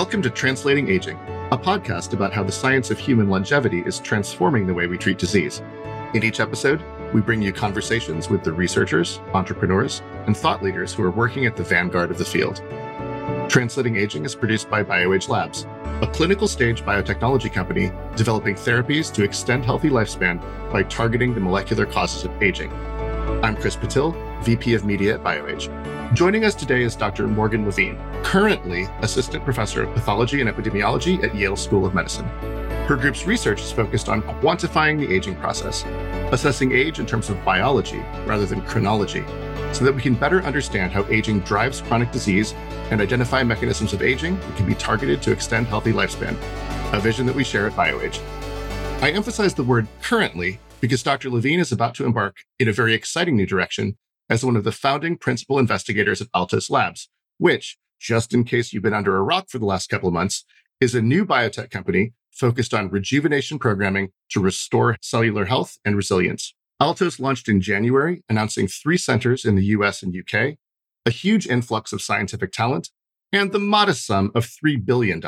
Welcome to Translating Aging, a podcast about how the science of human longevity is transforming the way we treat disease. In each episode, we bring you conversations with the researchers, entrepreneurs, and thought leaders who are working at the vanguard of the field. Translating Aging is produced by BioAge Labs, a clinical stage biotechnology company developing therapies to extend healthy lifespan by targeting the molecular causes of aging. I'm Chris Patil, VP of Media at BioAge. Joining us today is Dr. Morgan Levine, currently Assistant Professor of Pathology and Epidemiology at Yale School of Medicine. Her group's research is focused on quantifying the aging process, assessing age in terms of biology rather than chronology, so that we can better understand how aging drives chronic disease and identify mechanisms of aging that can be targeted to extend healthy lifespan, a vision that we share at BioAge. I emphasize the word currently because Dr. Levine is about to embark in a very exciting new direction as one of the founding principal investigators at Altos Labs, which, just in case you've been under a rock for the last couple of months, is a new biotech company focused on rejuvenation programming to restore cellular health and resilience. Altos launched in January, announcing three centers in the US and UK, a huge influx of scientific talent, and the modest sum of $3 billion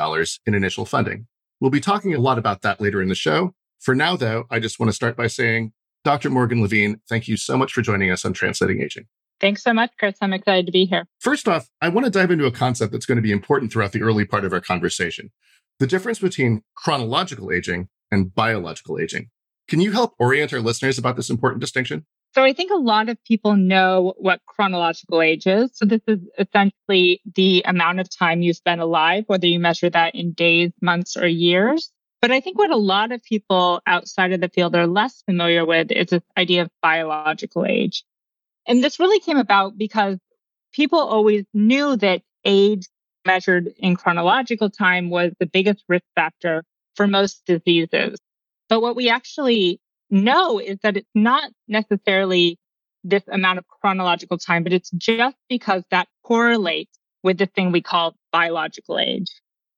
in initial funding. We'll be talking a lot about that later in the show. For now, though, I just want to start by saying, Dr. Morgan Levine, thank you so much for joining us on Translating Aging. Thanks so much, Chris. I'm excited to be here. First off, I want to dive into a concept that's going to be important throughout the early part of our conversation the difference between chronological aging and biological aging. Can you help orient our listeners about this important distinction? So I think a lot of people know what chronological age is. So this is essentially the amount of time you've spend alive, whether you measure that in days, months, or years. But I think what a lot of people outside of the field are less familiar with is this idea of biological age. And this really came about because people always knew that age measured in chronological time was the biggest risk factor for most diseases. But what we actually know is that it's not necessarily this amount of chronological time, but it's just because that correlates with the thing we call biological age.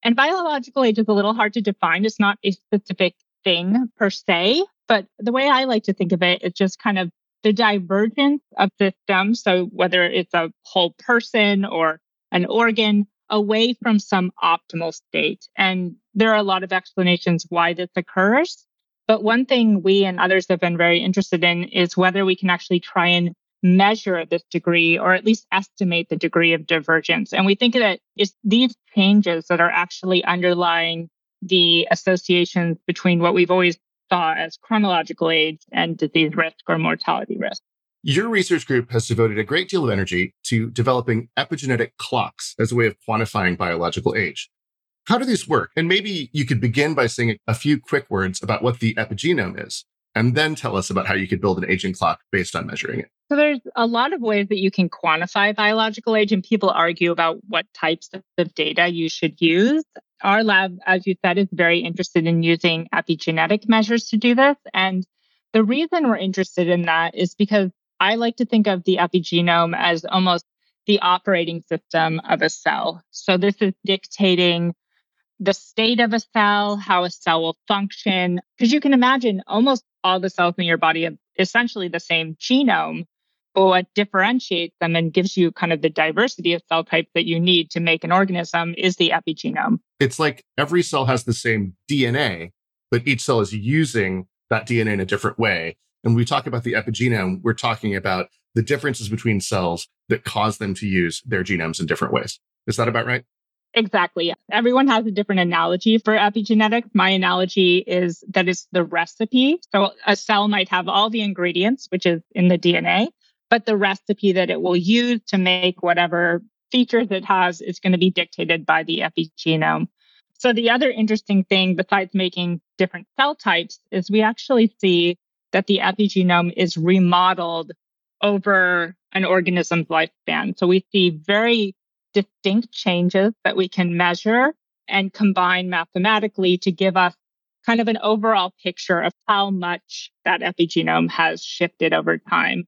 And biological age is a little hard to define. It's not a specific thing per se, but the way I like to think of it is just kind of the divergence of systems. So whether it's a whole person or an organ away from some optimal state. And there are a lot of explanations why this occurs. But one thing we and others have been very interested in is whether we can actually try and measure this degree or at least estimate the degree of divergence. And we think that it's these changes that are actually underlying the associations between what we've always saw as chronological age and disease risk or mortality risk. Your research group has devoted a great deal of energy to developing epigenetic clocks as a way of quantifying biological age. How do these work? And maybe you could begin by saying a few quick words about what the epigenome is, and then tell us about how you could build an aging clock based on measuring it. So there's a lot of ways that you can quantify biological age, and people argue about what types of data you should use. Our lab, as you said, is very interested in using epigenetic measures to do this. And the reason we're interested in that is because I like to think of the epigenome as almost the operating system of a cell. So this is dictating the state of a cell, how a cell will function. Because you can imagine almost all the cells in your body have essentially the same genome. But what differentiates them and gives you kind of the diversity of cell types that you need to make an organism is the epigenome. It's like every cell has the same DNA, but each cell is using that DNA in a different way. And when we talk about the epigenome, we're talking about the differences between cells that cause them to use their genomes in different ways. Is that about right? Exactly. Everyone has a different analogy for epigenetics. My analogy is that it's the recipe. So a cell might have all the ingredients, which is in the DNA, but the recipe that it will use to make whatever features it has is going to be dictated by the epigenome. So the other interesting thing besides making different cell types is we actually see that the epigenome is remodeled over an organism's lifespan. So we see very distinct changes that we can measure and combine mathematically to give us kind of an overall picture of how much that epigenome has shifted over time.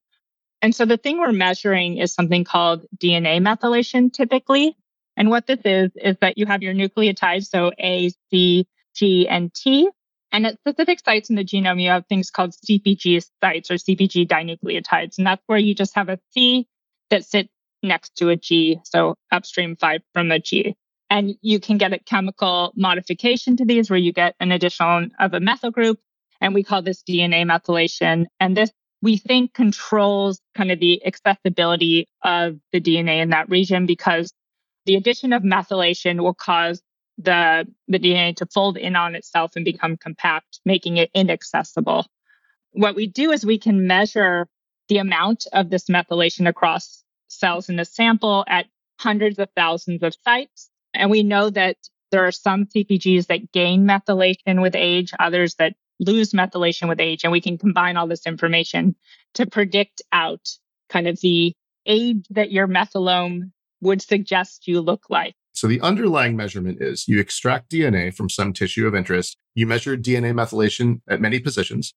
And so the thing we're measuring is something called DNA methylation typically. And what this is, is that you have your nucleotides, so A, C, G, and T, and at specific sites in the genome, you have things called CPG sites or CPG dinucleotides. And that's where you just have a C that sits next to a G, so upstream five from a G. And you can get a chemical modification to these where you get an addition of a methyl group. And we call this DNA methylation. And this we think controls kind of the accessibility of the DNA in that region because the addition of methylation will cause the, the DNA to fold in on itself and become compact, making it inaccessible. What we do is we can measure the amount of this methylation across cells in a sample at hundreds of thousands of sites. And we know that there are some CPGs that gain methylation with age, others that lose methylation with age. And we can combine all this information to predict out kind of the age that your methylome would suggest you look like. So the underlying measurement is you extract DNA from some tissue of interest, you measure DNA methylation at many positions.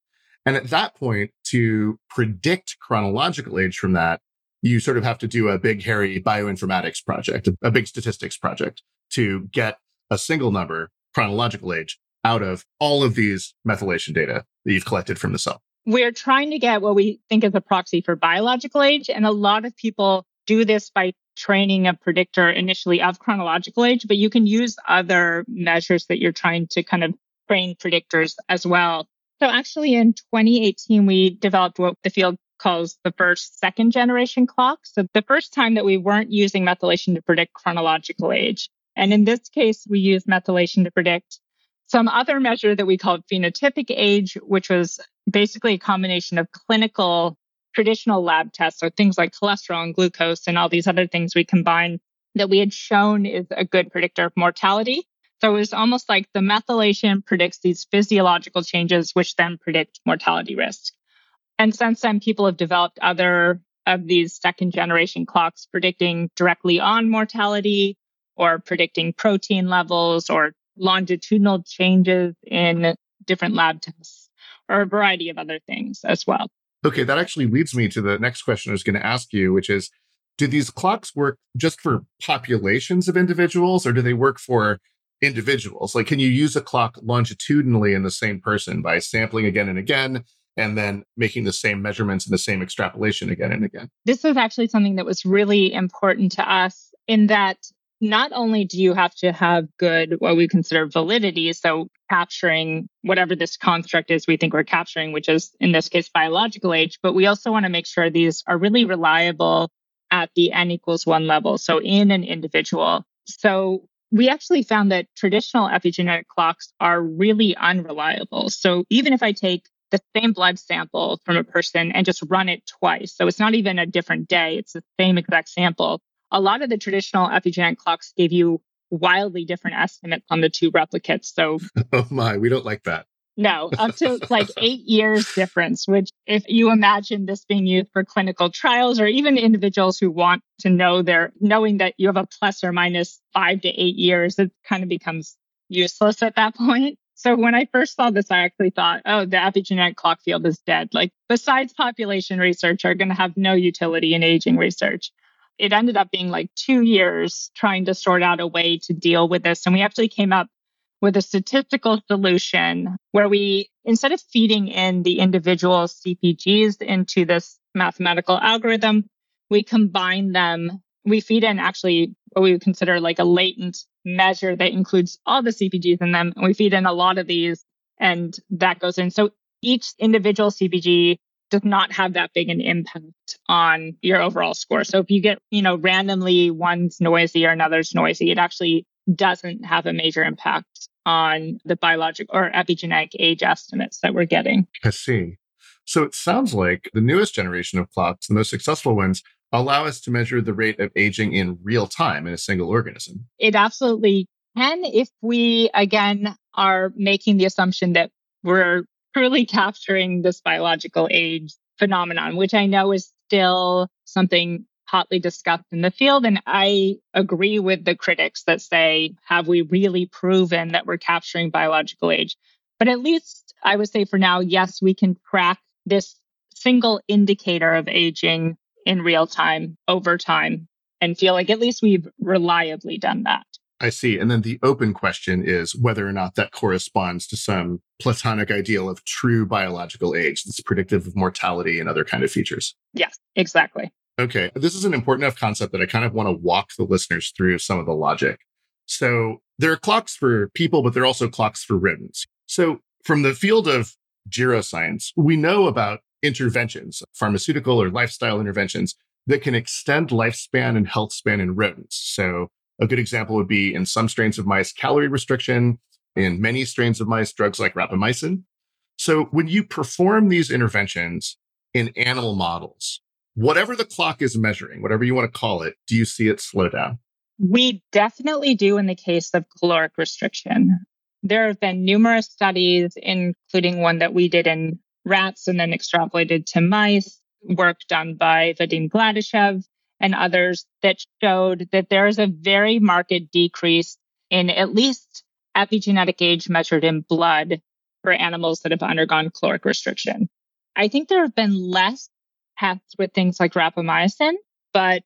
And at that point, to predict chronological age from that, you sort of have to do a big, hairy bioinformatics project, a big statistics project to get a single number chronological age out of all of these methylation data that you've collected from the cell. We're trying to get what we think is a proxy for biological age. And a lot of people do this by training a predictor initially of chronological age, but you can use other measures that you're trying to kind of train predictors as well. So actually in 2018, we developed what the field calls the first second generation clock. So the first time that we weren't using methylation to predict chronological age. And in this case, we use methylation to predict some other measure that we called phenotypic age, which was basically a combination of clinical traditional lab tests, or things like cholesterol and glucose and all these other things we combine that we had shown is a good predictor of mortality. So it was almost like the methylation predicts these physiological changes, which then predict mortality risk. And since then, people have developed other of these second generation clocks predicting directly on mortality or predicting protein levels or longitudinal changes in different lab tests or a variety of other things as well. Okay, that actually leads me to the next question I was going to ask you, which is do these clocks work just for populations of individuals or do they work for individuals? Like, can you use a clock longitudinally in the same person by sampling again and again and then making the same measurements and the same extrapolation again and again? This was actually something that was really important to us in that not only do you have to have good, what we consider validity, so capturing whatever this construct is we think we're capturing, which is in this case biological age, but we also want to make sure these are really reliable at the n equals one level, so in an individual. So we actually found that traditional epigenetic clocks are really unreliable. So even if I take the same blood sample from a person and just run it twice, so it's not even a different day, it's the same exact sample a lot of the traditional epigenetic clocks gave you wildly different estimates on the two replicates. So, oh my, we don't like that. No, up to like eight years difference, which if you imagine this being used for clinical trials or even individuals who want to know their knowing that you have a plus or minus five to eight years, it kind of becomes useless at that point. So when I first saw this, I actually thought, oh, the epigenetic clock field is dead. Like besides population research are going to have no utility in aging research it ended up being like two years trying to sort out a way to deal with this. And we actually came up with a statistical solution where we, instead of feeding in the individual CPGs into this mathematical algorithm, we combine them. We feed in actually what we would consider like a latent measure that includes all the CPGs in them. And we feed in a lot of these and that goes in. So each individual CPG does not have that big an impact on your overall score. So if you get, you know, randomly one's noisy or another's noisy, it actually doesn't have a major impact on the biologic or epigenetic age estimates that we're getting. I see. So it sounds like the newest generation of clocks, the most successful ones, allow us to measure the rate of aging in real time in a single organism. It absolutely can if we, again, are making the assumption that we're truly capturing this biological age phenomenon, which I know is still something hotly discussed in the field. And I agree with the critics that say, have we really proven that we're capturing biological age? But at least I would say for now, yes, we can track this single indicator of aging in real time over time and feel like at least we've reliably done that. I see. And then the open question is whether or not that corresponds to some platonic ideal of true biological age that's predictive of mortality and other kind of features. Yes, exactly. Okay. This is an important enough concept that I kind of want to walk the listeners through some of the logic. So there are clocks for people, but there are also clocks for rodents. So from the field of geroscience, we know about interventions, pharmaceutical or lifestyle interventions that can extend lifespan and health span in rodents. So a good example would be in some strains of mice, calorie restriction, in many strains of mice, drugs like rapamycin. So when you perform these interventions in animal models, whatever the clock is measuring, whatever you want to call it, do you see it slow down? We definitely do in the case of caloric restriction. There have been numerous studies, including one that we did in rats and then extrapolated to mice, work done by Vadim Gladyshev and others that showed that there is a very marked decrease in at least epigenetic age measured in blood for animals that have undergone caloric restriction. I think there have been less tests with things like rapamycin, but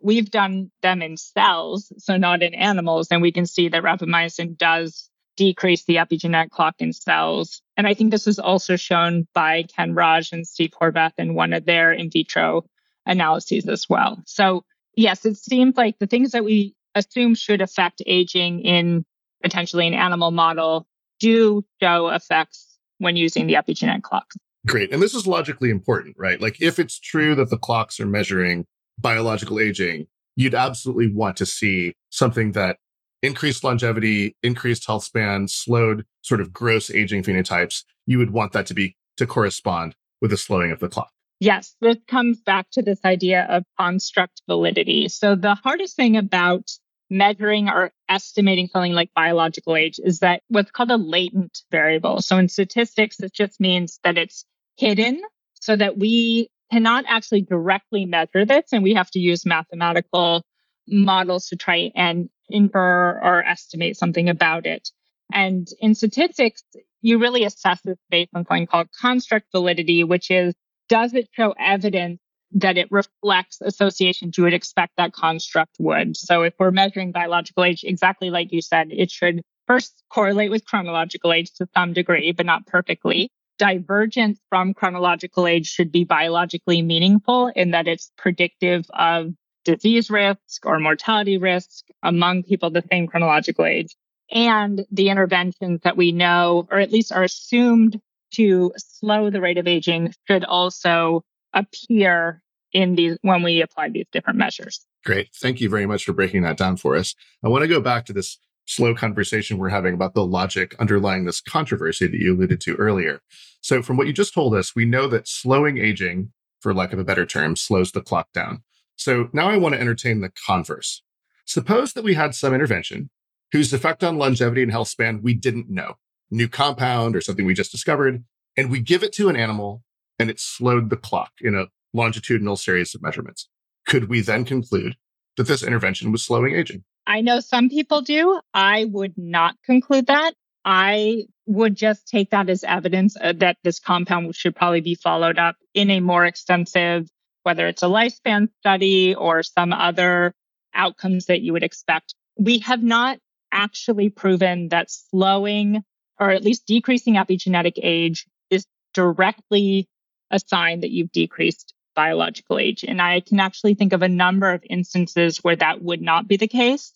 we've done them in cells, so not in animals, and we can see that rapamycin does decrease the epigenetic clock in cells. And I think this was also shown by Ken Raj and Steve Horvath in one of their in vitro analyses as well. So, yes, it seems like the things that we assume should affect aging in potentially an animal model do show effects when using the epigenetic clocks. Great. And this is logically important, right? Like if it's true that the clocks are measuring biological aging, you'd absolutely want to see something that increased longevity, increased health span, slowed sort of gross aging phenotypes. You would want that to be to correspond with the slowing of the clock. Yes, this comes back to this idea of construct validity. So the hardest thing about measuring or estimating something like biological age is that what's called a latent variable. So in statistics, it just means that it's hidden so that we cannot actually directly measure this and we have to use mathematical models to try and infer or estimate something about it. And in statistics, you really assess this based on something called construct validity, which is does it show evidence that it reflects associations you would expect that construct would. So if we're measuring biological age, exactly like you said, it should first correlate with chronological age to some degree, but not perfectly. Divergence from chronological age should be biologically meaningful in that it's predictive of disease risk or mortality risk among people the same chronological age. And the interventions that we know, or at least are assumed to slow the rate of aging, should also appear in these when we apply these different measures. Great. Thank you very much for breaking that down for us. I want to go back to this slow conversation we're having about the logic underlying this controversy that you alluded to earlier. So, from what you just told us, we know that slowing aging, for lack of a better term, slows the clock down. So, now I want to entertain the converse. Suppose that we had some intervention whose effect on longevity and health span we didn't know, new compound or something we just discovered, and we give it to an animal and it slowed the clock in a longitudinal series of measurements. Could we then conclude that this intervention was slowing aging? I know some people do. I would not conclude that. I would just take that as evidence uh, that this compound should probably be followed up in a more extensive, whether it's a lifespan study or some other outcomes that you would expect. We have not actually proven that slowing or at least decreasing epigenetic age is directly a sign that you've decreased biological age. And I can actually think of a number of instances where that would not be the case.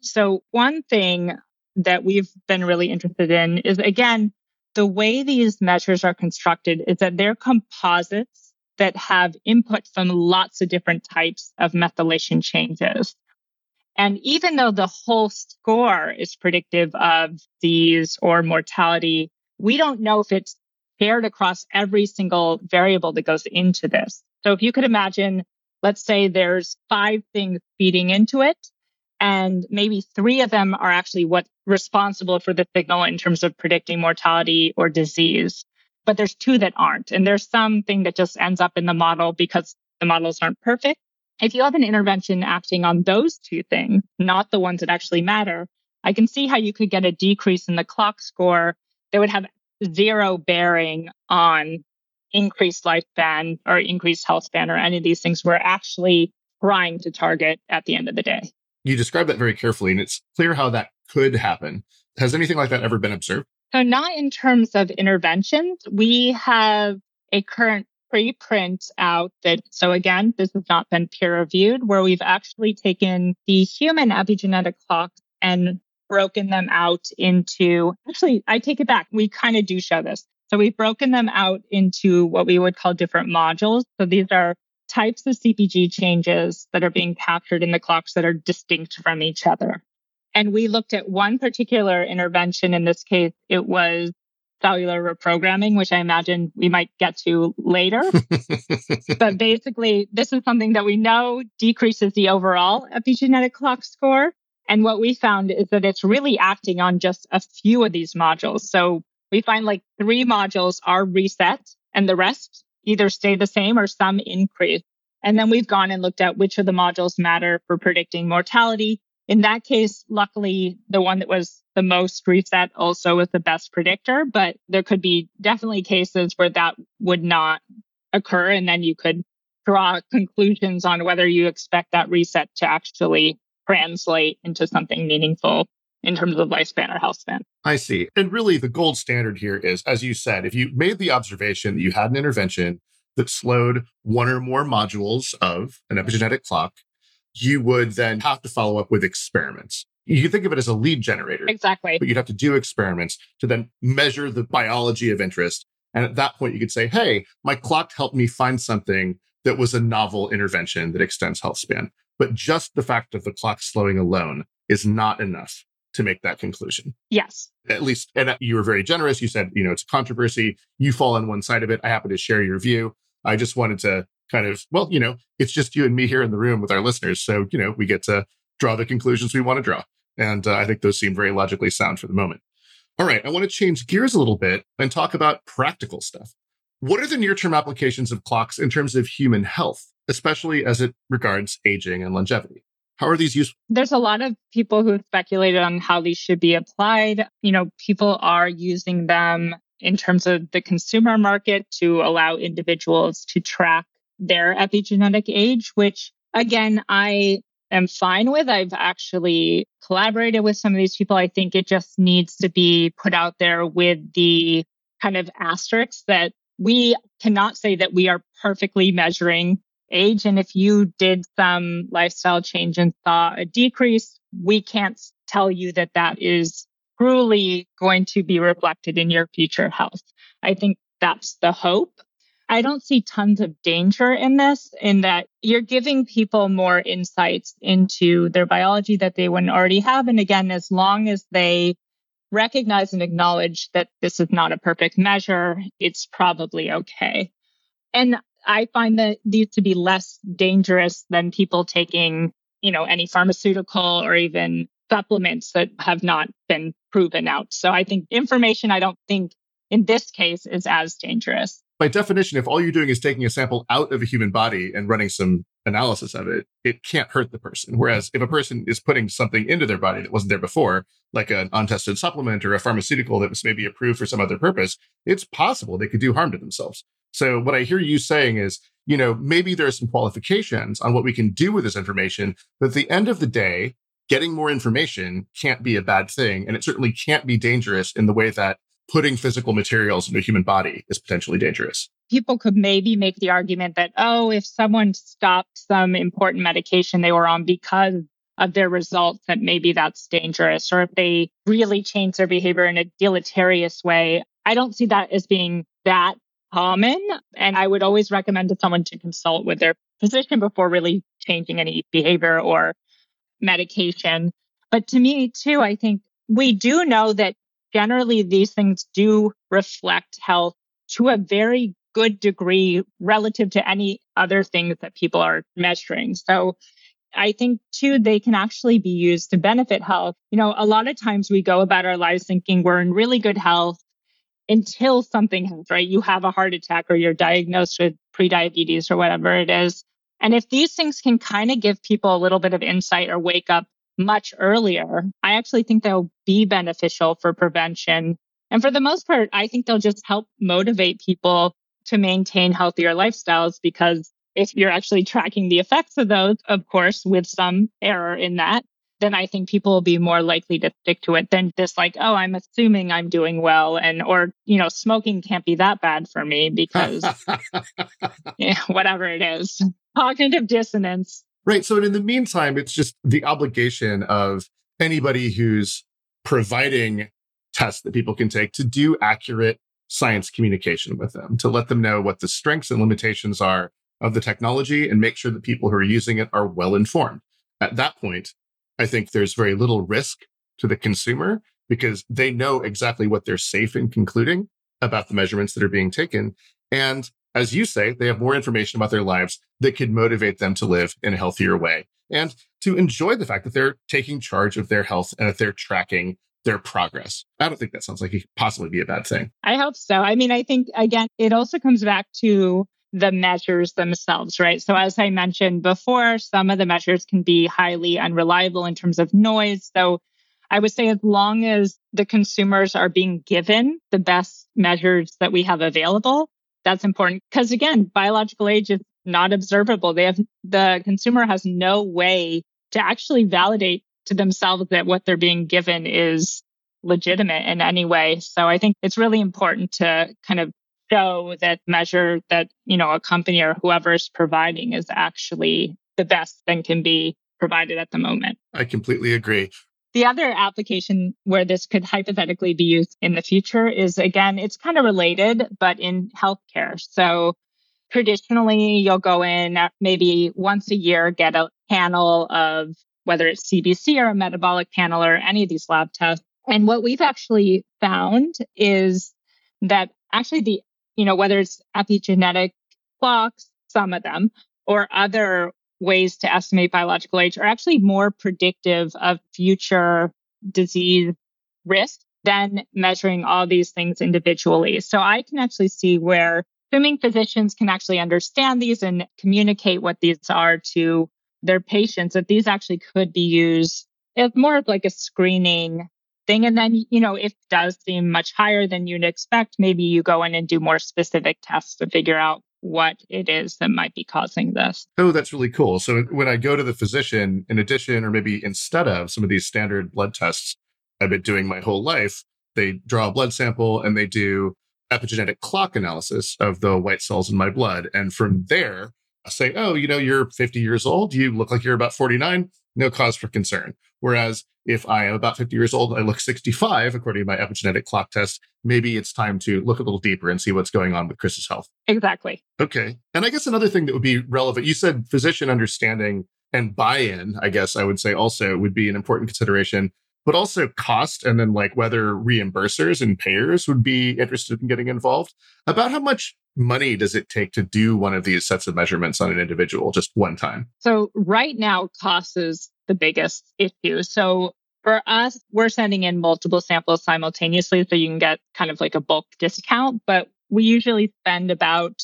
So, one thing that we've been really interested in is again, the way these measures are constructed is that they're composites that have input from lots of different types of methylation changes. And even though the whole score is predictive of these or mortality, we don't know if it's shared across every single variable that goes into this. So if you could imagine, let's say there's five things feeding into it, and maybe three of them are actually what's responsible for the signal in terms of predicting mortality or disease. But there's two that aren't. And there's something that just ends up in the model because the models aren't perfect. If you have an intervention acting on those two things, not the ones that actually matter, I can see how you could get a decrease in the clock score that would have zero bearing on increased lifespan or increased health span or any of these things we're actually trying to target at the end of the day. You describe that very carefully, and it's clear how that could happen. Has anything like that ever been observed? So, not in terms of interventions. We have a current preprint out that, so again, this has not been peer reviewed, where we've actually taken the human epigenetic clocks and broken them out into actually, I take it back. We kind of do show this. So we've broken them out into what we would call different modules. So these are types of CPG changes that are being captured in the clocks that are distinct from each other. And we looked at one particular intervention. In this case, it was cellular reprogramming, which I imagine we might get to later. but basically, this is something that we know decreases the overall epigenetic clock score. And what we found is that it's really acting on just a few of these modules. So we find like three modules are reset and the rest either stay the same or some increase. And then we've gone and looked at which of the modules matter for predicting mortality. In that case, luckily, the one that was the most reset also was the best predictor, but there could be definitely cases where that would not occur. And then you could draw conclusions on whether you expect that reset to actually translate into something meaningful in terms of lifespan or health span. I see. And really, the gold standard here is, as you said, if you made the observation that you had an intervention that slowed one or more modules of an epigenetic clock, you would then have to follow up with experiments. You think of it as a lead generator. Exactly. But you'd have to do experiments to then measure the biology of interest. And at that point, you could say, hey, my clock helped me find something that was a novel intervention that extends health span. But just the fact of the clock slowing alone is not enough to make that conclusion. Yes. At least, and uh, you were very generous. You said, you know, it's a controversy. You fall on one side of it. I happen to share your view. I just wanted to kind of, well, you know, it's just you and me here in the room with our listeners. So, you know, we get to draw the conclusions we want to draw. And uh, I think those seem very logically sound for the moment. All right. I want to change gears a little bit and talk about practical stuff. What are the near term applications of clocks in terms of human health, especially as it regards aging and longevity? How are these useful? There's a lot of people who speculated on how these should be applied. You know, people are using them in terms of the consumer market to allow individuals to track their epigenetic age, which again, I am fine with. I've actually collaborated with some of these people. I think it just needs to be put out there with the kind of asterisks that we cannot say that we are perfectly measuring age. And if you did some lifestyle change and saw a decrease, we can't tell you that that is truly going to be reflected in your future health. I think that's the hope. I don't see tons of danger in this, in that you're giving people more insights into their biology that they wouldn't already have. And again, as long as they recognize and acknowledge that this is not a perfect measure, it's probably okay. And I find that these to be less dangerous than people taking, you know, any pharmaceutical or even supplements that have not been proven out. So I think information I don't think in this case is as dangerous. By definition, if all you're doing is taking a sample out of a human body and running some analysis of it, it can't hurt the person. Whereas if a person is putting something into their body that wasn't there before, like an untested supplement or a pharmaceutical that was maybe approved for some other purpose, it's possible they could do harm to themselves. So what I hear you saying is, you know, maybe there are some qualifications on what we can do with this information, but at the end of the day, getting more information can't be a bad thing. And it certainly can't be dangerous in the way that putting physical materials into a human body is potentially dangerous. People could maybe make the argument that, oh, if someone stopped some important medication they were on because of their results, that maybe that's dangerous. Or if they really change their behavior in a deleterious way, I don't see that as being that common. And I would always recommend to someone to consult with their physician before really changing any behavior or medication. But to me, too, I think we do know that generally these things do reflect health to a very good degree relative to any other things that people are measuring. So I think too, they can actually be used to benefit health. You know, a lot of times we go about our lives thinking we're in really good health until something happens, right? You have a heart attack or you're diagnosed with prediabetes or whatever it is. And if these things can kind of give people a little bit of insight or wake up much earlier, I actually think they'll be beneficial for prevention. And for the most part, I think they'll just help motivate people to maintain healthier lifestyles because if you're actually tracking the effects of those, of course, with some error in that, then I think people will be more likely to stick to it than just like, oh, I'm assuming I'm doing well. And, or, you know, smoking can't be that bad for me because yeah, whatever it is, cognitive dissonance. Right. So in the meantime, it's just the obligation of anybody who's providing tests that people can take to do accurate science communication with them, to let them know what the strengths and limitations are of the technology and make sure that people who are using it are well informed. At that point, I think there's very little risk to the consumer because they know exactly what they're safe in concluding about the measurements that are being taken. And as you say, they have more information about their lives that could motivate them to live in a healthier way and to enjoy the fact that they're taking charge of their health and that they're tracking their progress. I don't think that sounds like it could possibly be a bad thing. I hope so. I mean, I think, again, it also comes back to the measures themselves, right? So, as I mentioned before, some of the measures can be highly unreliable in terms of noise. So, I would say as long as the consumers are being given the best measures that we have available, that's important. Because again, biological age is not observable. They have the consumer has no way to actually validate to themselves that what they're being given is legitimate in any way. So I think it's really important to kind of show that measure that, you know, a company or whoever is providing is actually the best that can be provided at the moment. I completely agree. The other application where this could hypothetically be used in the future is again, it's kind of related, but in healthcare. So traditionally, you'll go in uh, maybe once a year, get a panel of whether it's CBC or a metabolic panel or any of these lab tests. And what we've actually found is that actually the, you know, whether it's epigenetic clocks, some of them, or other ways to estimate biological age are actually more predictive of future disease risk than measuring all these things individually. So I can actually see where assuming physicians can actually understand these and communicate what these are to their patients, that these actually could be used as more of like a screening thing. And then, you know, if it does seem much higher than you'd expect, maybe you go in and do more specific tests to figure out what it is that might be causing this. Oh, that's really cool. So when I go to the physician, in addition, or maybe instead of some of these standard blood tests I've been doing my whole life, they draw a blood sample and they do epigenetic clock analysis of the white cells in my blood. And from there, I say, oh, you know, you're 50 years old. You look like you're about 49. No cause for concern. Whereas if I am about 50 years old, I look 65, according to my epigenetic clock test, maybe it's time to look a little deeper and see what's going on with Chris's health. Exactly. Okay. And I guess another thing that would be relevant, you said physician understanding and buy in, I guess I would say also would be an important consideration, but also cost and then like whether reimbursers and payers would be interested in getting involved. About how much money does it take to do one of these sets of measurements on an individual just one time? So, right now, cost is the biggest issue. So for us, we're sending in multiple samples simultaneously so you can get kind of like a bulk discount, but we usually spend about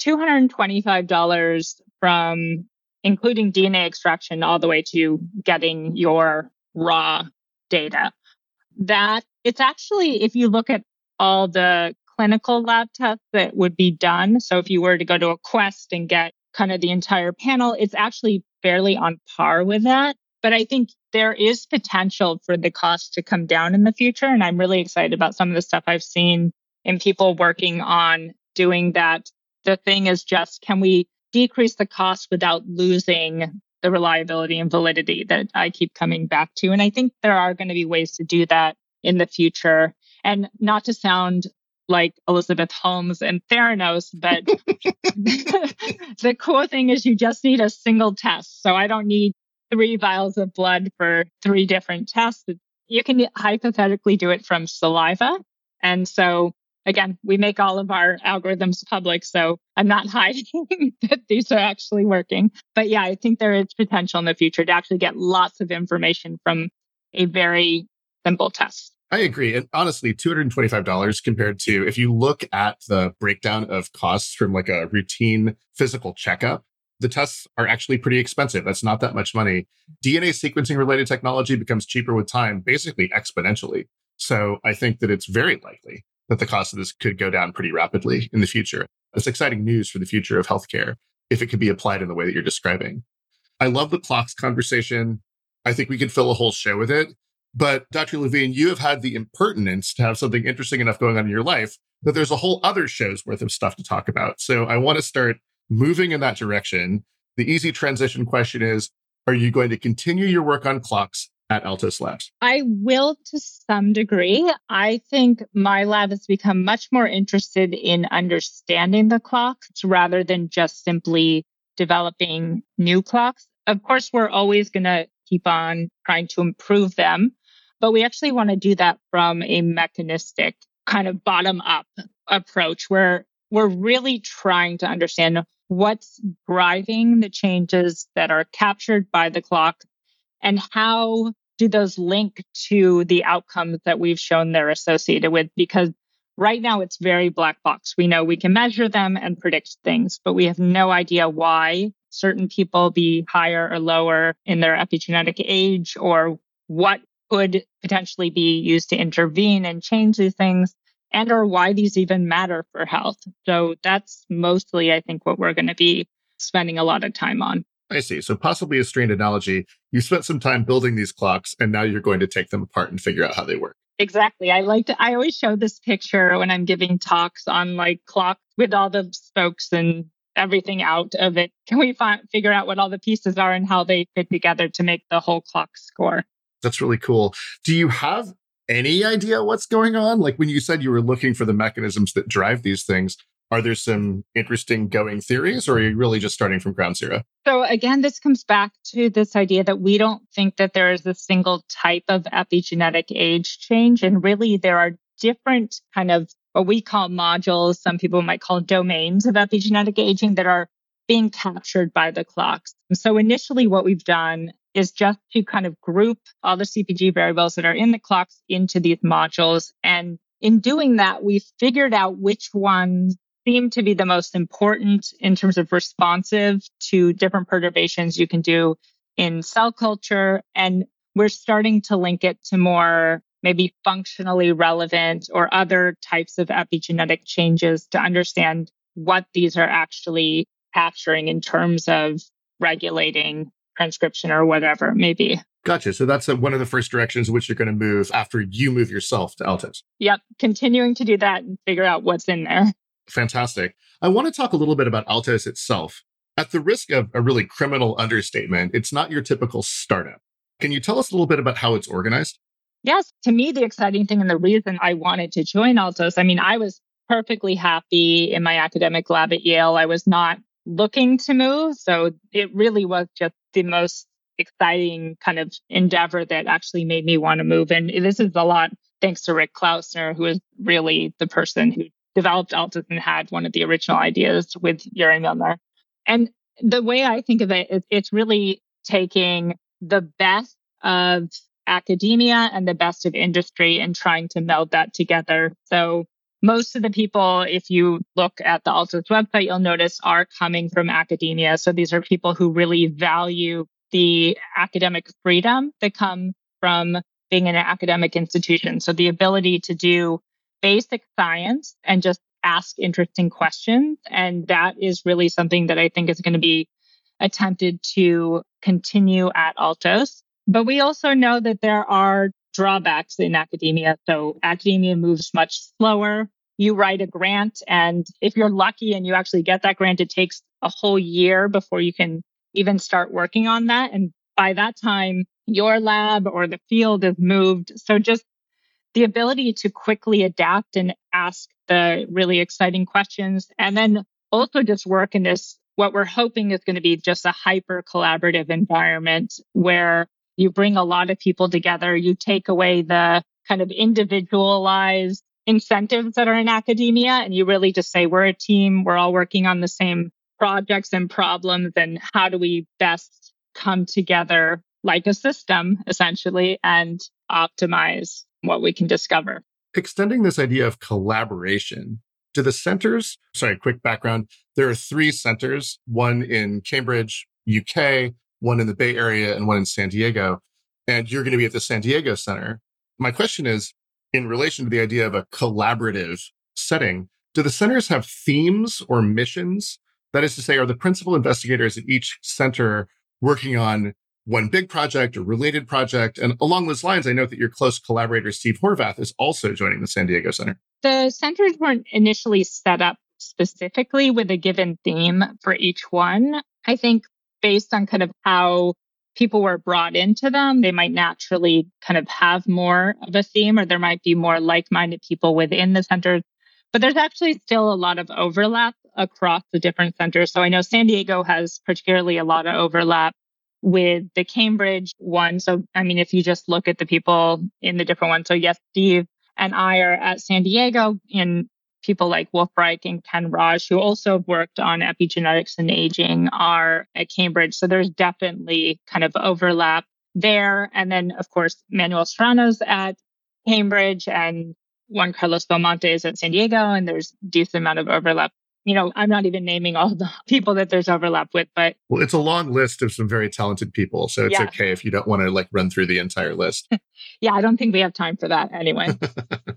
$225 from including DNA extraction all the way to getting your raw data. That it's actually, if you look at all the clinical lab tests that would be done. So if you were to go to a Quest and get kind of the entire panel, it's actually fairly on par with that. But I think there is potential for the cost to come down in the future. And I'm really excited about some of the stuff I've seen in people working on doing that. The thing is just, can we decrease the cost without losing the reliability and validity that I keep coming back to? And I think there are going to be ways to do that in the future. And not to sound like Elizabeth Holmes and Theranos, but the cool thing is you just need a single test. So I don't need three vials of blood for three different tests. You can hypothetically do it from saliva. And so again, we make all of our algorithms public. So I'm not hiding that these are actually working. But yeah, I think there is potential in the future to actually get lots of information from a very simple test. I agree. And honestly, $225 compared to if you look at the breakdown of costs from like a routine physical checkup, the tests are actually pretty expensive. That's not that much money. DNA sequencing related technology becomes cheaper with time, basically exponentially. So I think that it's very likely that the cost of this could go down pretty rapidly in the future. It's exciting news for the future of healthcare if it could be applied in the way that you're describing. I love the clocks conversation. I think we could fill a whole show with it. But Dr. Levine, you have had the impertinence to have something interesting enough going on in your life that there's a whole other show's worth of stuff to talk about. So I want to start moving in that direction. The easy transition question is Are you going to continue your work on clocks at Altos Labs? I will to some degree. I think my lab has become much more interested in understanding the clocks rather than just simply developing new clocks. Of course, we're always going to keep on trying to improve them, but we actually want to do that from a mechanistic kind of bottom up approach where we're really trying to understand what's driving the changes that are captured by the clock and how do those link to the outcomes that we've shown they're associated with? Because right now it's very black box. We know we can measure them and predict things, but we have no idea why certain people be higher or lower in their epigenetic age or what could potentially be used to intervene and change these things and or why these even matter for health. So that's mostly, I think, what we're going to be spending a lot of time on. I see. So possibly a strained analogy. You spent some time building these clocks and now you're going to take them apart and figure out how they work. Exactly. I like to, I always show this picture when I'm giving talks on like clocks with all the spokes and everything out of it. Can we find, figure out what all the pieces are and how they fit together to make the whole clock score? That's really cool. Do you have any idea what's going on? Like when you said you were looking for the mechanisms that drive these things, are there some interesting going theories or are you really just starting from ground zero? So again, this comes back to this idea that we don't think that there is a single type of epigenetic age change. And really there are different kind of what we call modules. Some people might call domains of epigenetic aging that are being captured by the clocks. So initially what we've done is just to kind of group all the CPG variables that are in the clocks into these modules. And in doing that, we figured out which ones seem to be the most important in terms of responsive to different perturbations you can do in cell culture. And we're starting to link it to more maybe functionally relevant or other types of epigenetic changes to understand what these are actually capturing in terms of regulating transcription or whatever it may be. Gotcha. So that's a, one of the first directions which you're going to move after you move yourself to Altos. Yep. Continuing to do that and figure out what's in there. Fantastic. I want to talk a little bit about Altos itself. At the risk of a really criminal understatement, it's not your typical startup. Can you tell us a little bit about how it's organized? Yes. To me, the exciting thing and the reason I wanted to join Altos, I mean, I was perfectly happy in my academic lab at Yale. I was not looking to move. So it really was just the most exciting kind of endeavor that actually made me want to move. And this is a lot thanks to Rick Klausner, who is really the person who developed Altos and had one of the original ideas with Yuri Milner. And the way I think of it it's really taking the best of academia and the best of industry and trying to meld that together. So most of the people, if you look at the Altos website, you'll notice are coming from academia. So these are people who really value the academic freedom that come from being in an academic institution. So the ability to do basic science and just ask interesting questions. And that is really something that I think is going to be attempted to continue at Altos. But we also know that there are drawbacks in academia. So academia moves much slower. You write a grant, and if you're lucky and you actually get that grant, it takes a whole year before you can even start working on that. And by that time, your lab or the field has moved. So just the ability to quickly adapt and ask the really exciting questions and then also just work in this what we're hoping is going to be just a hyper collaborative environment where you bring a lot of people together. You take away the kind of individualized incentives that are in academia and you really just say, we're a team. We're all working on the same projects and problems. And how do we best come together like a system essentially and optimize what we can discover? Extending this idea of collaboration, to the centers, sorry, quick background. There are three centers, one in Cambridge, UK, one in the Bay Area and one in San Diego. And you're going to be at the San Diego Center. My question is in relation to the idea of a collaborative setting, do the centers have themes or missions? That is to say, are the principal investigators at each center working on one big project or related project? And along those lines, I note that your close collaborator, Steve Horvath, is also joining the San Diego Center. The centers weren't initially set up specifically with a given theme for each one. I think based on kind of how people were brought into them, they might naturally kind of have more of a theme, or there might be more like minded people within the centers. But there's actually still a lot of overlap across the different centers. So I know San Diego has particularly a lot of overlap with the Cambridge one. So, I mean, if you just look at the people in the different ones, so yes, Steve and I are at San Diego and people like Wolf Reik and Ken Raj, who also have worked on epigenetics and aging, are at Cambridge. So there's definitely kind of overlap there. And then, of course, Manuel Serrano's at Cambridge and Juan Carlos Belmonte is at San Diego, and there's decent amount of overlap. You know, I'm not even naming all the people that there's overlap with, but well, it's a long list of some very talented people, so it's yeah. okay if you don't want to like run through the entire list. yeah, I don't think we have time for that anyway.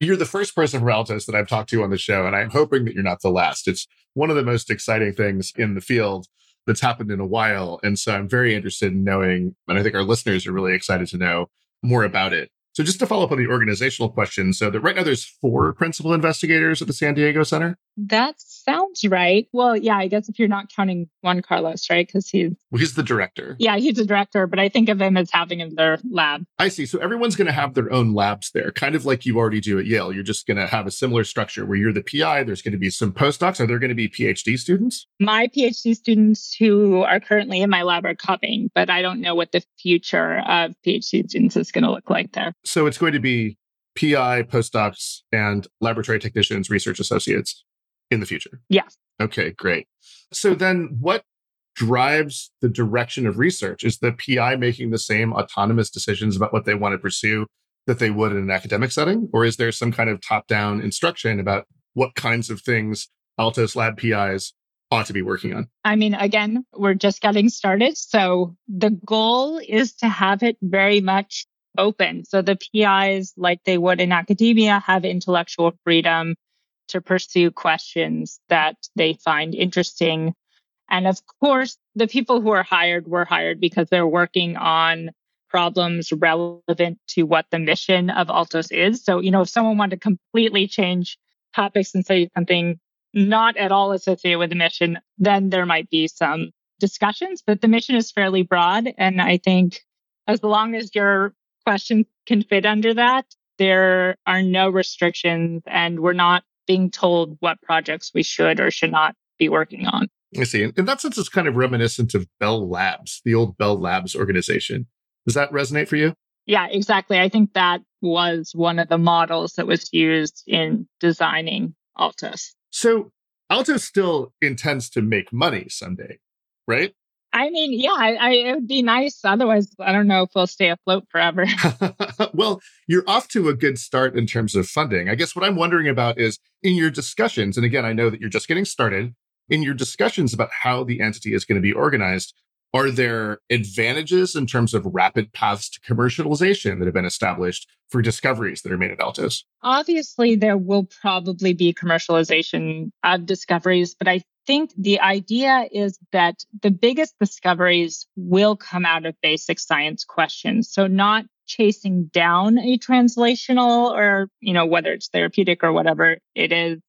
You're the first person from Altos that I've talked to on the show, and I'm hoping that you're not the last. It's one of the most exciting things in the field that's happened in a while. And so I'm very interested in knowing, and I think our listeners are really excited to know more about it. So just to follow up on the organizational question, so that right now there's four principal investigators at the San Diego Center. That sounds right. Well, yeah, I guess if you're not counting Juan Carlos, right? Because he's well, he's the director. Yeah, he's the director, but I think of him as having in their lab. I see. So everyone's going to have their own labs there, kind of like you already do at Yale. You're just going to have a similar structure where you're the PI. There's going to be some postdocs. Are there going to be PhD students? My PhD students who are currently in my lab are coming, but I don't know what the future of PhD students is going to look like there. So it's going to be PI, postdocs, and laboratory technicians, research associates in the future. Yes. Okay, great. So then what drives the direction of research? Is the PI making the same autonomous decisions about what they want to pursue that they would in an academic setting? Or is there some kind of top down instruction about what kinds of things Altos Lab PIs ought to be working on? I mean, again, we're just getting started. So the goal is to have it very much open. So the PIs, like they would in academia, have intellectual freedom to pursue questions that they find interesting. And of course, the people who are hired were hired because they're working on problems relevant to what the mission of Altos is. So, you know, if someone wanted to completely change topics and say something not at all associated with the mission, then there might be some discussions, but the mission is fairly broad. And I think as long as your questions can fit under that, there are no restrictions and we're not being told what projects we should or should not be working on. I see. In that sense, it's kind of reminiscent of Bell Labs, the old Bell Labs organization. Does that resonate for you? Yeah, exactly. I think that was one of the models that was used in designing Altos. So Altos still intends to make money someday, right? I mean, yeah, I, I, it would be nice. Otherwise, I don't know if we'll stay afloat forever. well, you're off to a good start in terms of funding. I guess what I'm wondering about is in your discussions, and again, I know that you're just getting started, in your discussions about how the entity is going to be organized, are there advantages in terms of rapid paths to commercialization that have been established for discoveries that are made at Altos? Obviously, there will probably be commercialization of discoveries, but I think the idea is that the biggest discoveries will come out of basic science questions. So not chasing down a translational or, you know, whether it's therapeutic or whatever it is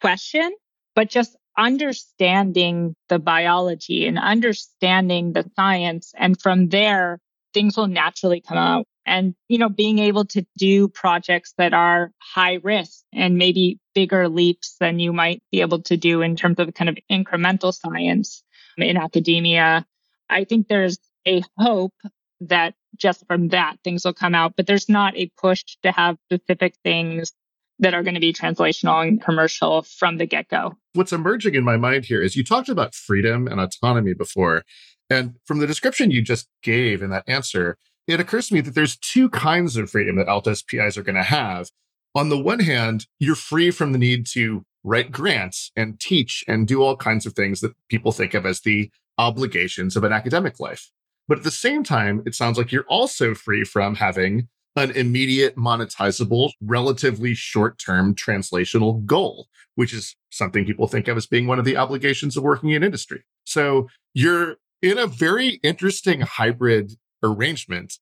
question, but just understanding the biology and understanding the science. And from there, things will naturally come out. And, you know, being able to do projects that are high risk and maybe bigger leaps than you might be able to do in terms of kind of incremental science in academia. I think there's a hope that just from that things will come out, but there's not a push to have specific things that are going to be translational and commercial from the get go. What's emerging in my mind here is you talked about freedom and autonomy before. And from the description you just gave in that answer, it occurs to me that there's two kinds of freedom that Altos PIs are going to have. On the one hand, you're free from the need to write grants and teach and do all kinds of things that people think of as the obligations of an academic life. But at the same time, it sounds like you're also free from having an immediate monetizable, relatively short term translational goal, which is something people think of as being one of the obligations of working in industry. So you're in a very interesting hybrid arrangement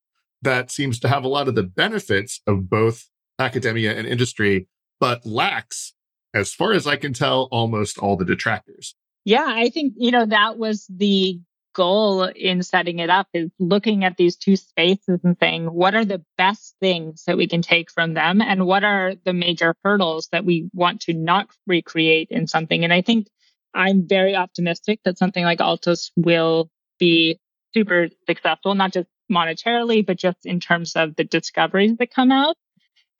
that seems to have a lot of the benefits of both academia and industry, but lacks, as far as I can tell, almost all the detractors. Yeah, I think, you know, that was the goal in setting it up is looking at these two spaces and saying, what are the best things that we can take from them? And what are the major hurdles that we want to not recreate in something? And I think I'm very optimistic that something like Altos will be super successful, not just monetarily, but just in terms of the discoveries that come out.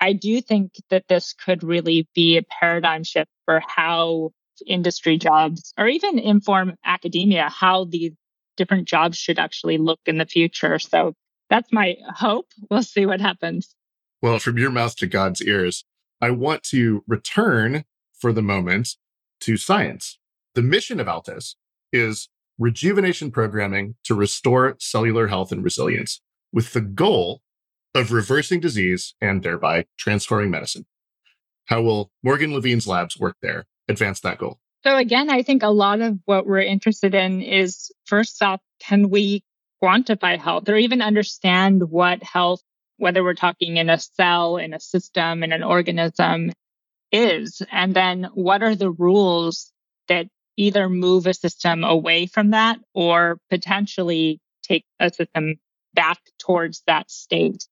I do think that this could really be a paradigm shift for how industry jobs or even inform academia how these different jobs should actually look in the future. So that's my hope. We'll see what happens. Well, from your mouth to God's ears, I want to return for the moment to science. The mission of Altos is rejuvenation programming to restore cellular health and resilience with the goal of reversing disease and thereby transforming medicine. How will Morgan Levine's labs work there advance that goal? So again, I think a lot of what we're interested in is first off, can we quantify health or even understand what health, whether we're talking in a cell, in a system, in an organism is? And then what are the rules that either move a system away from that or potentially take a system back towards that state?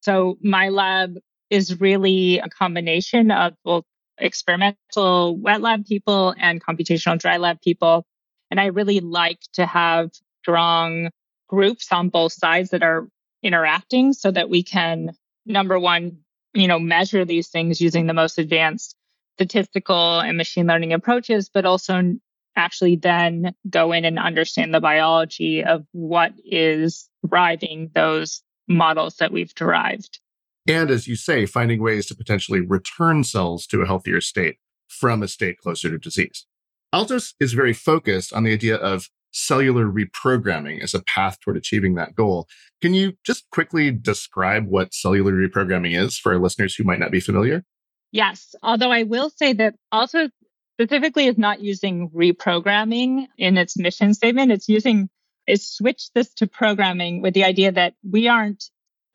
So my lab is really a combination of both experimental wet lab people and computational dry lab people. And I really like to have strong groups on both sides that are interacting so that we can, number one, you know, measure these things using the most advanced statistical and machine learning approaches, but also actually then go in and understand the biology of what is driving those models that we've derived. And as you say, finding ways to potentially return cells to a healthier state from a state closer to disease. Altos is very focused on the idea of cellular reprogramming as a path toward achieving that goal. Can you just quickly describe what cellular reprogramming is for our listeners who might not be familiar? Yes, although I will say that Altos specifically is not using reprogramming in its mission statement. It's using, it's switched this to programming with the idea that we aren't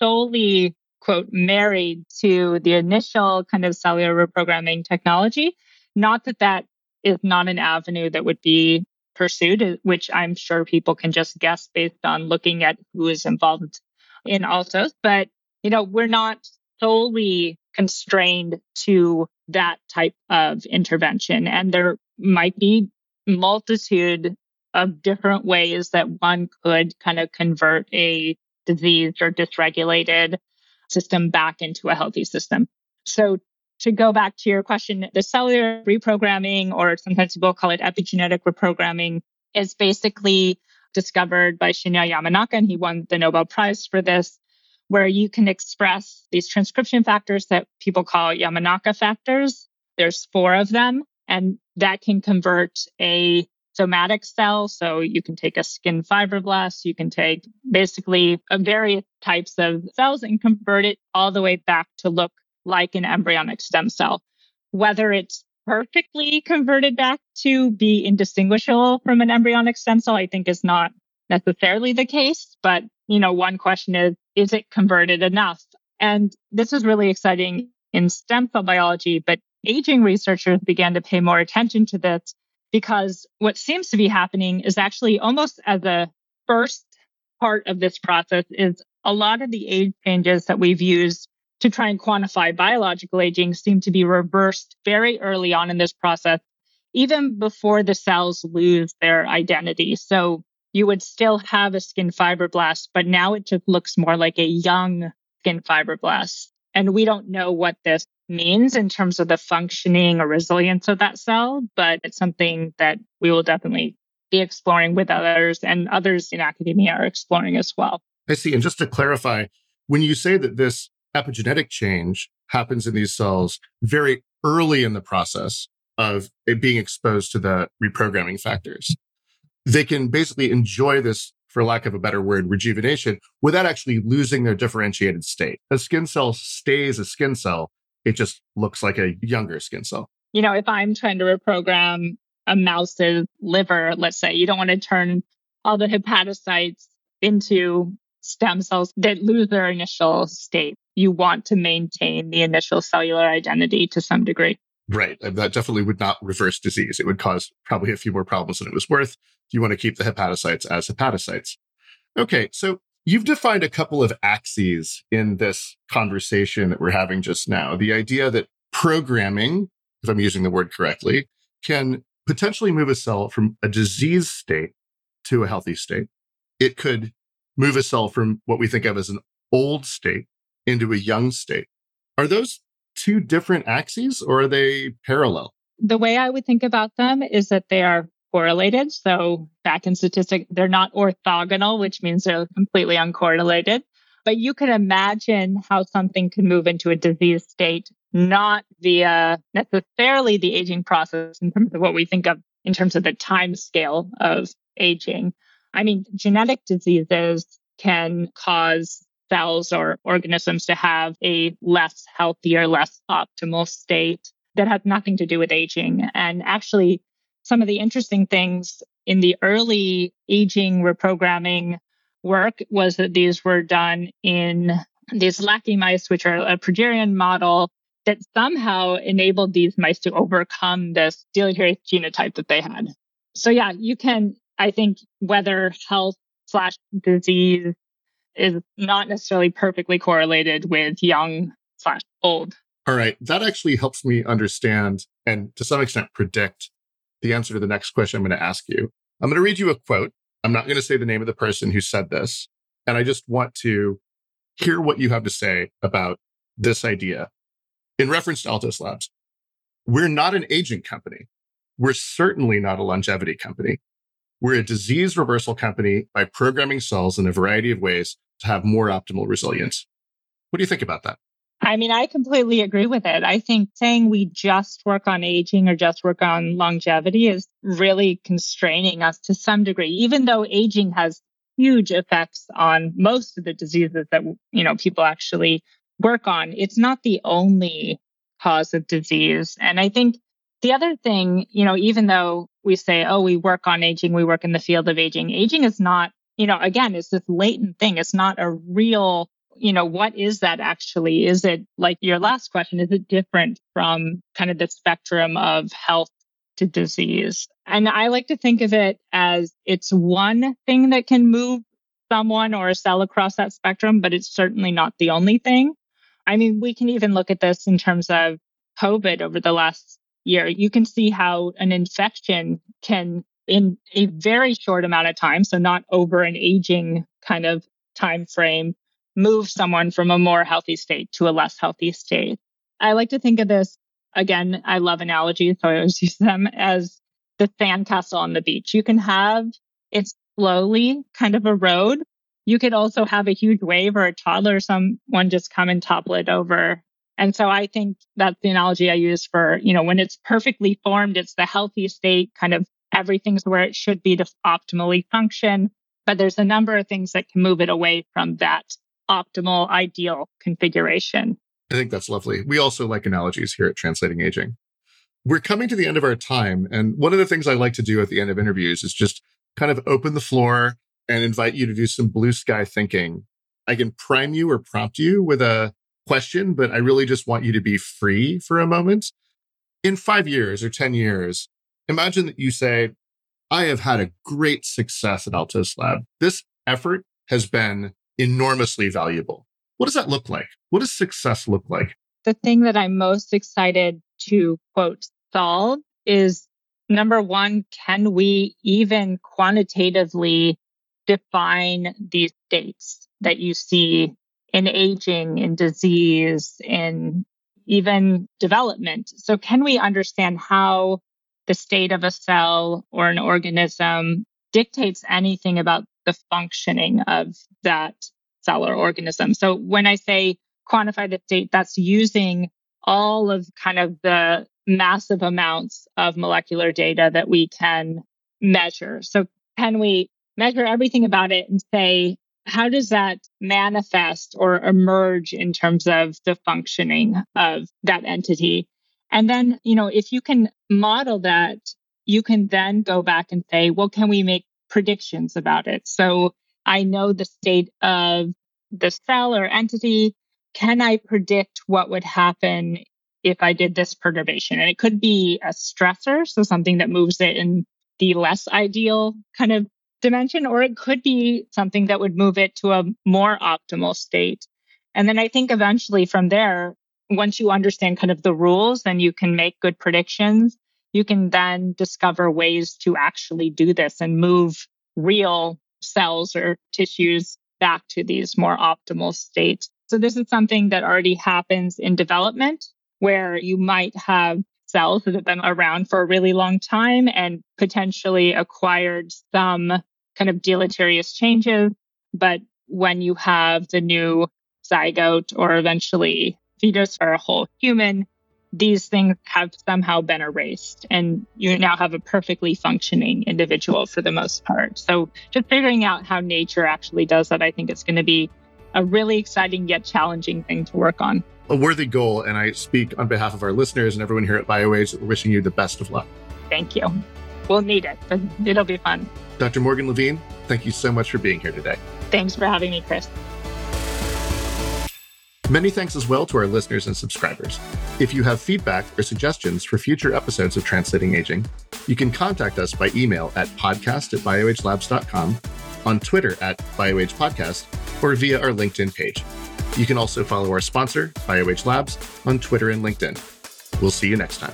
solely quote, married to the initial kind of cellular reprogramming technology. Not that that is not an avenue that would be pursued, which I'm sure people can just guess based on looking at who is involved in Altos. But, you know, we're not solely constrained to that type of intervention. And there might be multitude of different ways that one could kind of convert a diseased or dysregulated system back into a healthy system. So to go back to your question, the cellular reprogramming, or sometimes people call it epigenetic reprogramming, is basically discovered by Shinya Yamanaka, and he won the Nobel Prize for this, where you can express these transcription factors that people call Yamanaka factors. There's four of them, and that can convert a somatic cell. So you can take a skin fibroblast, you can take basically various types of cells and convert it all the way back to look like an embryonic stem cell. Whether it's perfectly converted back to be indistinguishable from an embryonic stem cell, I think is not necessarily the case. But, you know, one question is, is it converted enough? And this is really exciting in stem cell biology, but aging researchers began to pay more attention to this because what seems to be happening is actually almost as a first part of this process is a lot of the age changes that we've used to try and quantify biological aging seem to be reversed very early on in this process, even before the cells lose their identity. So you would still have a skin fibroblast, but now it just looks more like a young skin fibroblast. And we don't know what this means in terms of the functioning or resilience of that cell, but it's something that we will definitely be exploring with others and others in academia are exploring as well. I see. And just to clarify, when you say that this epigenetic change happens in these cells very early in the process of being exposed to the reprogramming factors, they can basically enjoy this, for lack of a better word, rejuvenation without actually losing their differentiated state. A skin cell stays a skin cell it just looks like a younger skin cell. You know, if I'm trying to reprogram a mouse's liver, let's say, you don't want to turn all the hepatocytes into stem cells that lose their initial state. You want to maintain the initial cellular identity to some degree. Right. That definitely would not reverse disease. It would cause probably a few more problems than it was worth. You want to keep the hepatocytes as hepatocytes. Okay. So you've defined a couple of axes in this conversation that we're having just now. The idea that programming, if I'm using the word correctly, can potentially move a cell from a disease state to a healthy state. It could move a cell from what we think of as an old state into a young state. Are those two different axes or are they parallel? The way I would think about them is that they are correlated. So back in statistics, they're not orthogonal, which means they're completely uncorrelated. But you can imagine how something can move into a disease state, not via necessarily the aging process in terms of what we think of in terms of the time scale of aging. I mean, genetic diseases can cause cells or organisms to have a less healthy or less optimal state that has nothing to do with aging. And actually, some of the interesting things in the early aging reprogramming work was that these were done in these LAKI mice, which are a progerian model that somehow enabled these mice to overcome this deleterious genotype that they had. So yeah, you can, I think, whether health slash disease is not necessarily perfectly correlated with young slash old. All right. That actually helps me understand and to some extent predict the answer to the next question I'm going to ask you. I'm going to read you a quote. I'm not going to say the name of the person who said this. And I just want to hear what you have to say about this idea in reference to Altos Labs. We're not an aging company. We're certainly not a longevity company. We're a disease reversal company by programming cells in a variety of ways to have more optimal resilience. What do you think about that? I mean, I completely agree with it. I think saying we just work on aging or just work on longevity is really constraining us to some degree, even though aging has huge effects on most of the diseases that, you know, people actually work on. It's not the only cause of disease. And I think the other thing, you know, even though we say, oh, we work on aging, we work in the field of aging, aging is not you know, again, it's this latent thing. It's not a real, you know, what is that actually? Is it like your last question? Is it different from kind of the spectrum of health to disease? And I like to think of it as it's one thing that can move someone or a cell across that spectrum, but it's certainly not the only thing. I mean, we can even look at this in terms of COVID over the last year. You can see how an infection can in a very short amount of time, so not over an aging kind of time frame, move someone from a more healthy state to a less healthy state. I like to think of this again, I love analogies, so I always use them as the sandcastle on the beach. You can have it slowly kind of erode. You could also have a huge wave or a toddler someone just come and topple it over. And so I think that's the analogy I use for, you know, when it's perfectly formed, it's the healthy state kind of everything's where it should be to optimally function. But there's a number of things that can move it away from that optimal, ideal configuration. I think that's lovely. We also like analogies here at Translating Aging. We're coming to the end of our time. And one of the things I like to do at the end of interviews is just kind of open the floor and invite you to do some blue sky thinking. I can prime you or prompt you with a question, but I really just want you to be free for a moment. In five years or 10 years, imagine that you say, I have had a great success at Altos Lab. This effort has been enormously valuable. What does that look like? What does success look like? The thing that I'm most excited to quote solve is number one, can we even quantitatively define these states that you see in aging, in disease, in even development? So can we understand how the state of a cell or an organism dictates anything about the functioning of that cell or organism. So when I say quantify the state, that's using all of kind of the massive amounts of molecular data that we can measure. So can we measure everything about it and say, how does that manifest or emerge in terms of the functioning of that entity? And then, you know, if you can model that, you can then go back and say, well, can we make predictions about it? So I know the state of the cell or entity. Can I predict what would happen if I did this perturbation. And it could be a stressor, so something that moves it in the less ideal kind of dimension, or it could be something that would move it to a more optimal state. And then I think eventually from there, once you understand kind of the rules and you can make good predictions, you can then discover ways to actually do this and move real cells or tissues back to these more optimal states. So this is something that already happens in development where you might have cells that have been around for a really long time and potentially acquired some kind of deleterious changes. But when you have the new zygote or eventually fetus or a whole human, these things have somehow been erased and you now have a perfectly functioning individual for the most part. So just figuring out how nature actually does that, I think is going to be a really exciting yet challenging thing to work on. A worthy goal. And I speak on behalf of our listeners and everyone here at BioAge, wishing you the best of luck. Thank you. We'll need it, but it'll be fun. Dr. Morgan Levine, thank you so much for being here today. Thanks for having me, Chris. Many thanks as well to our listeners and subscribers. If you have feedback or suggestions for future episodes of Translating Aging, you can contact us by email at podcast at bioagelabs.com, on Twitter at bioagepodcast, or via our LinkedIn page. You can also follow our sponsor, BioAge Labs, on Twitter and LinkedIn. We'll see you next time.